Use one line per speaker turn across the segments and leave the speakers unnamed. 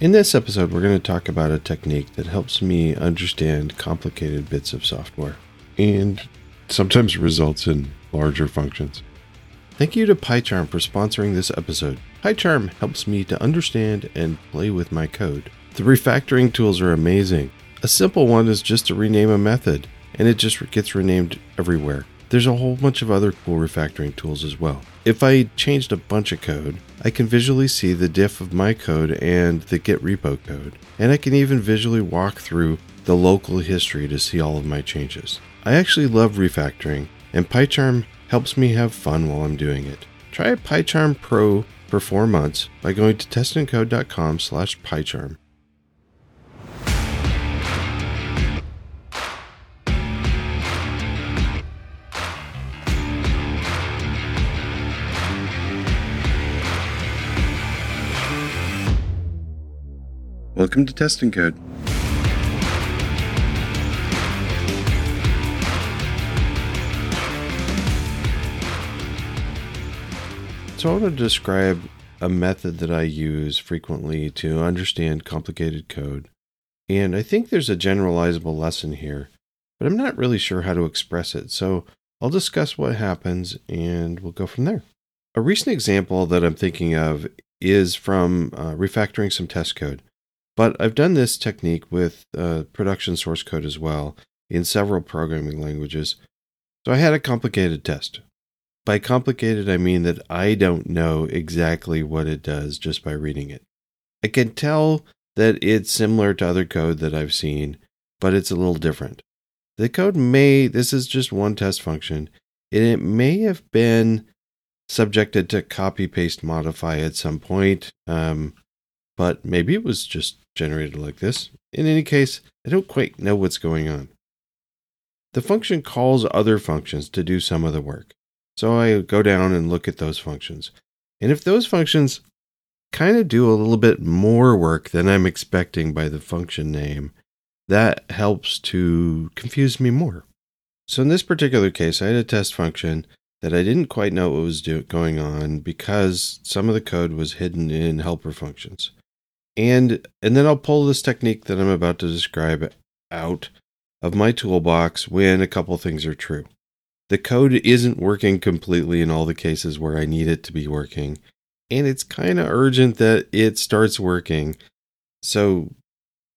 In this episode, we're going to talk about a technique that helps me understand complicated bits of software and sometimes results in larger functions. Thank you to PyCharm for sponsoring this episode. PyCharm helps me to understand and play with my code. The refactoring tools are amazing. A simple one is just to rename a method, and it just gets renamed everywhere. There's a whole bunch of other cool refactoring tools as well. If I changed a bunch of code, I can visually see the diff of my code and the git repo code, and I can even visually walk through the local history to see all of my changes. I actually love refactoring, and PyCharm helps me have fun while I'm doing it. Try PyCharm Pro for four months by going to testandcode.com slash PyCharm. Welcome to Test and Code. So, I want to describe a method that I use frequently to understand complicated code. And I think there's a generalizable lesson here, but I'm not really sure how to express it. So, I'll discuss what happens and we'll go from there. A recent example that I'm thinking of is from uh, refactoring some test code. But I've done this technique with uh, production source code as well in several programming languages. So I had a complicated test. By complicated, I mean that I don't know exactly what it does just by reading it. I can tell that it's similar to other code that I've seen, but it's a little different. The code may, this is just one test function, and it may have been subjected to copy paste modify at some point. Um, but maybe it was just generated like this. In any case, I don't quite know what's going on. The function calls other functions to do some of the work. So I go down and look at those functions. And if those functions kind of do a little bit more work than I'm expecting by the function name, that helps to confuse me more. So in this particular case, I had a test function that I didn't quite know what was do- going on because some of the code was hidden in helper functions and and then I'll pull this technique that I'm about to describe out of my toolbox when a couple things are true. The code isn't working completely in all the cases where I need it to be working, and it's kind of urgent that it starts working. So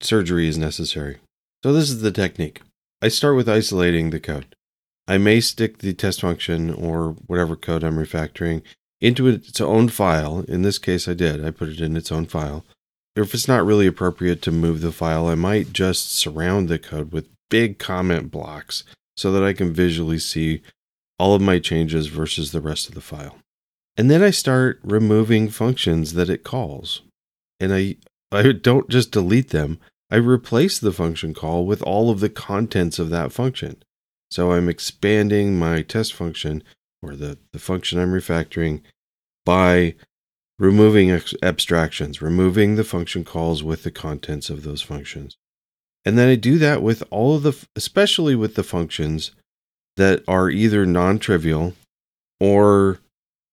surgery is necessary. So this is the technique. I start with isolating the code. I may stick the test function or whatever code I'm refactoring into its own file. In this case, I did. I put it in its own file if it's not really appropriate to move the file, I might just surround the code with big comment blocks so that I can visually see all of my changes versus the rest of the file. And then I start removing functions that it calls. And I I don't just delete them, I replace the function call with all of the contents of that function. So I'm expanding my test function or the, the function I'm refactoring by removing ex- abstractions, removing the function calls with the contents of those functions. And then I do that with all of the, especially with the functions that are either non trivial or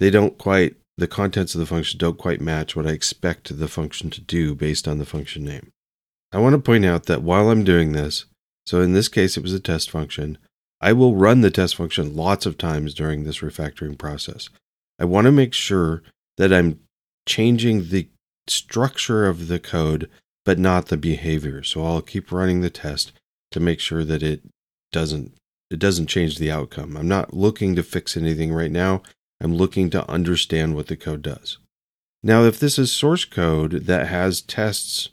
they don't quite, the contents of the function don't quite match what I expect the function to do based on the function name. I want to point out that while I'm doing this, so in this case it was a test function, I will run the test function lots of times during this refactoring process. I want to make sure that I'm changing the structure of the code, but not the behavior. So I'll keep running the test to make sure that it doesn't it doesn't change the outcome. I'm not looking to fix anything right now. I'm looking to understand what the code does. Now, if this is source code that has tests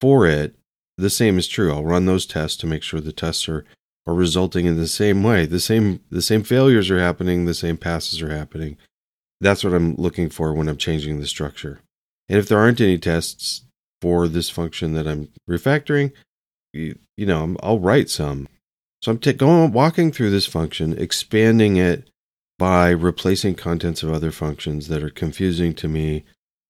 for it, the same is true. I'll run those tests to make sure the tests are, are resulting in the same way. The same the same failures are happening, the same passes are happening. That's what I'm looking for when I'm changing the structure. And if there aren't any tests for this function that I'm refactoring, you, you know, I'll write some. So I'm t- going walking through this function, expanding it by replacing contents of other functions that are confusing to me.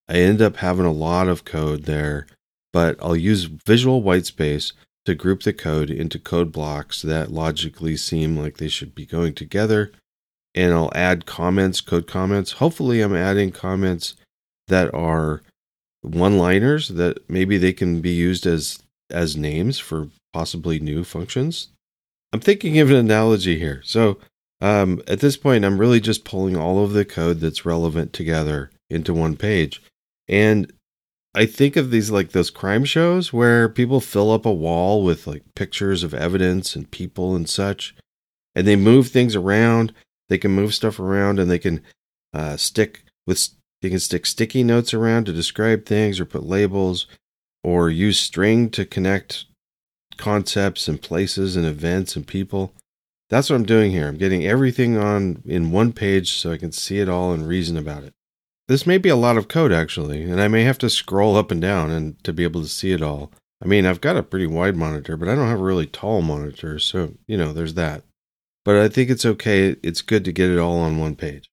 I end up having a lot of code there, but I'll use visual whitespace to group the code into code blocks that logically seem like they should be going together and I'll add comments, code comments. Hopefully, I'm adding comments that are one-liners that maybe they can be used as as names for possibly new functions. I'm thinking of an analogy here. So um, at this point, I'm really just pulling all of the code that's relevant together into one page. And I think of these like those crime shows where people fill up a wall with like pictures of evidence and people and such, and they move things around. They can move stuff around and they can uh, stick with they can stick sticky notes around to describe things or put labels or use string to connect concepts and places and events and people. That's what I'm doing here. I'm getting everything on in one page so I can see it all and reason about it. This may be a lot of code actually, and I may have to scroll up and down and to be able to see it all. I mean, I've got a pretty wide monitor, but I don't have a really tall monitor, so, you know, there's that. But I think it's okay. It's good to get it all on one page.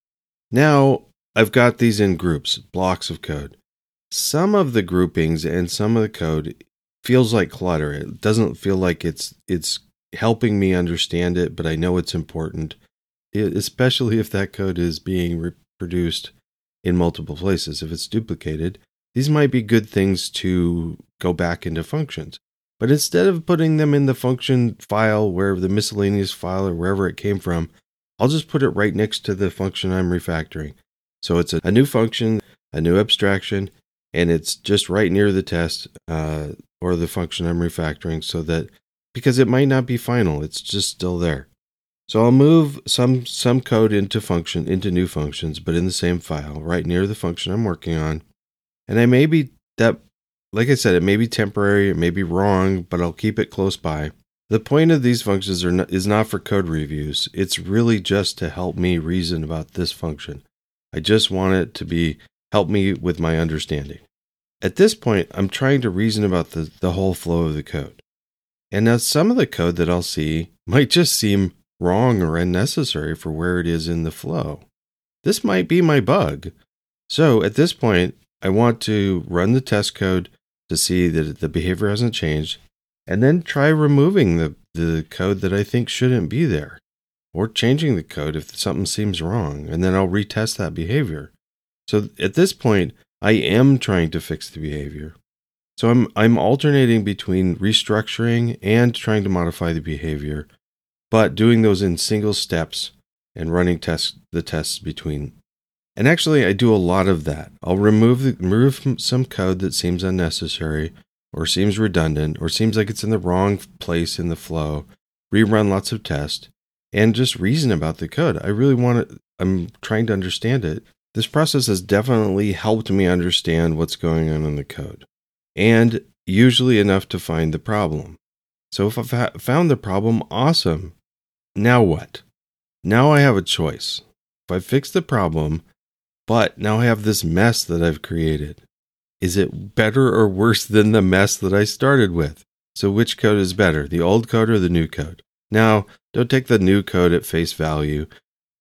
Now, I've got these in groups, blocks of code. Some of the groupings and some of the code feels like clutter. It doesn't feel like it's it's helping me understand it, but I know it's important, it, especially if that code is being reproduced in multiple places. If it's duplicated, these might be good things to go back into functions. But instead of putting them in the function file, where the miscellaneous file or wherever it came from, I'll just put it right next to the function I'm refactoring. So it's a, new function, a new abstraction, and it's just right near the test uh, or the function I'm refactoring so that because it might not be final, it's just still there. So I'll move some some code into function into new functions, but in the same file, right near the function I'm working on. And I may be that like I said, it may be temporary, it may be wrong, but I'll keep it close by. The point of these functions not, is not for code reviews. It's really just to help me reason about this function. I just want it to be help me with my understanding. At this point, I'm trying to reason about the, the whole flow of the code. And now some of the code that I'll see might just seem wrong or unnecessary for where it is in the flow. This might be my bug. So at this point, I want to run the test code to see that the behavior hasn't changed, and then try removing the, the code that I think shouldn't be there, or changing the code if something seems wrong, and then I'll retest that behavior. So at this point, I am trying to fix the behavior. So I'm I'm alternating between restructuring and trying to modify the behavior but doing those in single steps and running tests the tests between. And actually, I do a lot of that. I'll remove the, remove some code that seems unnecessary or seems redundant or seems like it's in the wrong place in the flow. Rerun lots of tests and just reason about the code. I really want to. I'm trying to understand it. This process has definitely helped me understand what's going on in the code, and usually enough to find the problem. So if I've found the problem, awesome. Now what? Now I have a choice. If I fix the problem, but now I have this mess that I've created. Is it better or worse than the mess that I started with? So, which code is better, the old code or the new code? Now, don't take the new code at face value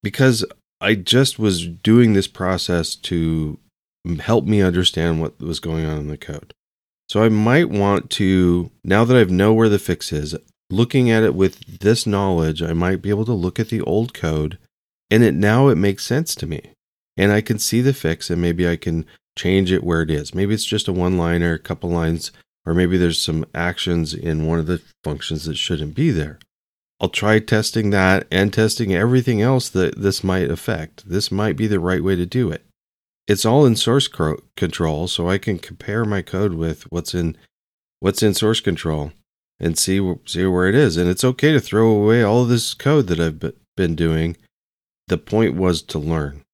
because I just was doing this process to help me understand what was going on in the code. So, I might want to, now that I know where the fix is, looking at it with this knowledge, I might be able to look at the old code and it now it makes sense to me. And I can see the fix and maybe I can change it where it is. Maybe it's just a one liner, a couple lines, or maybe there's some actions in one of the functions that shouldn't be there. I'll try testing that and testing everything else that this might affect. This might be the right way to do it. It's all in source control, so I can compare my code with what's in what's in source control and see see where it is. And it's okay to throw away all this code that I've been doing. The point was to learn.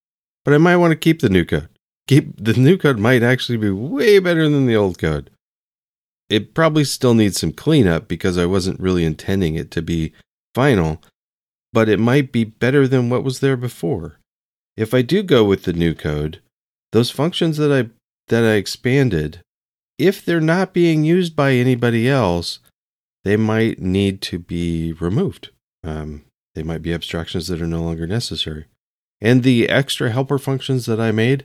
But I might want to keep the new code. Keep the new code might actually be way better than the old code. It probably still needs some cleanup because I wasn't really intending it to be final, but it might be better than what was there before. If I do go with the new code, those functions that I that I expanded, if they're not being used by anybody else, they might need to be removed. Um, they might be abstractions that are no longer necessary. And the extra helper functions that I made,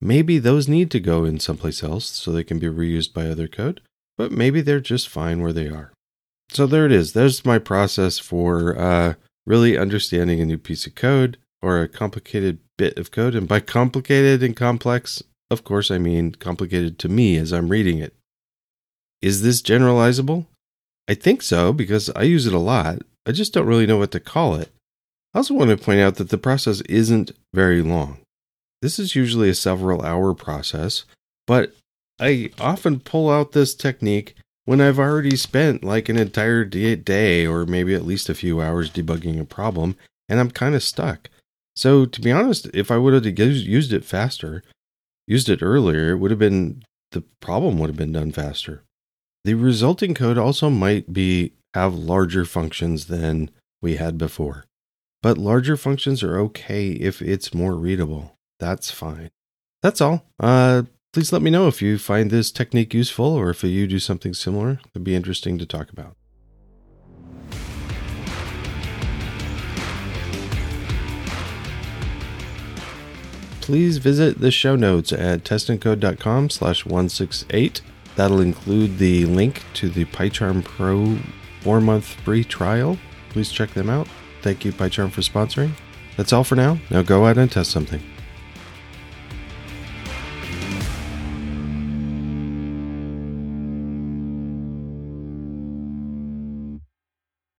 maybe those need to go in someplace else so they can be reused by other code, but maybe they're just fine where they are. So there it is. There's my process for uh, really understanding a new piece of code or a complicated bit of code. And by complicated and complex, of course, I mean complicated to me as I'm reading it. Is this generalizable? I think so because I use it a lot. I just don't really know what to call it. I also want to point out that the process isn't very long. This is usually a several hour process, but I often pull out this technique when I've already spent like an entire day or maybe at least a few hours debugging a problem and I'm kind of stuck. So, to be honest, if I would have used it faster, used it earlier, it would have been the problem would have been done faster. The resulting code also might be have larger functions than we had before. But larger functions are okay if it's more readable. That's fine. That's all. Uh, please let me know if you find this technique useful or if you do something similar. It'd be interesting to talk about. Please visit the show notes at testandcode.com slash 168. That'll include the link to the PyCharm Pro four month free trial. Please check them out. Thank you, PyCharm, for sponsoring. That's all for now. Now go out and test something.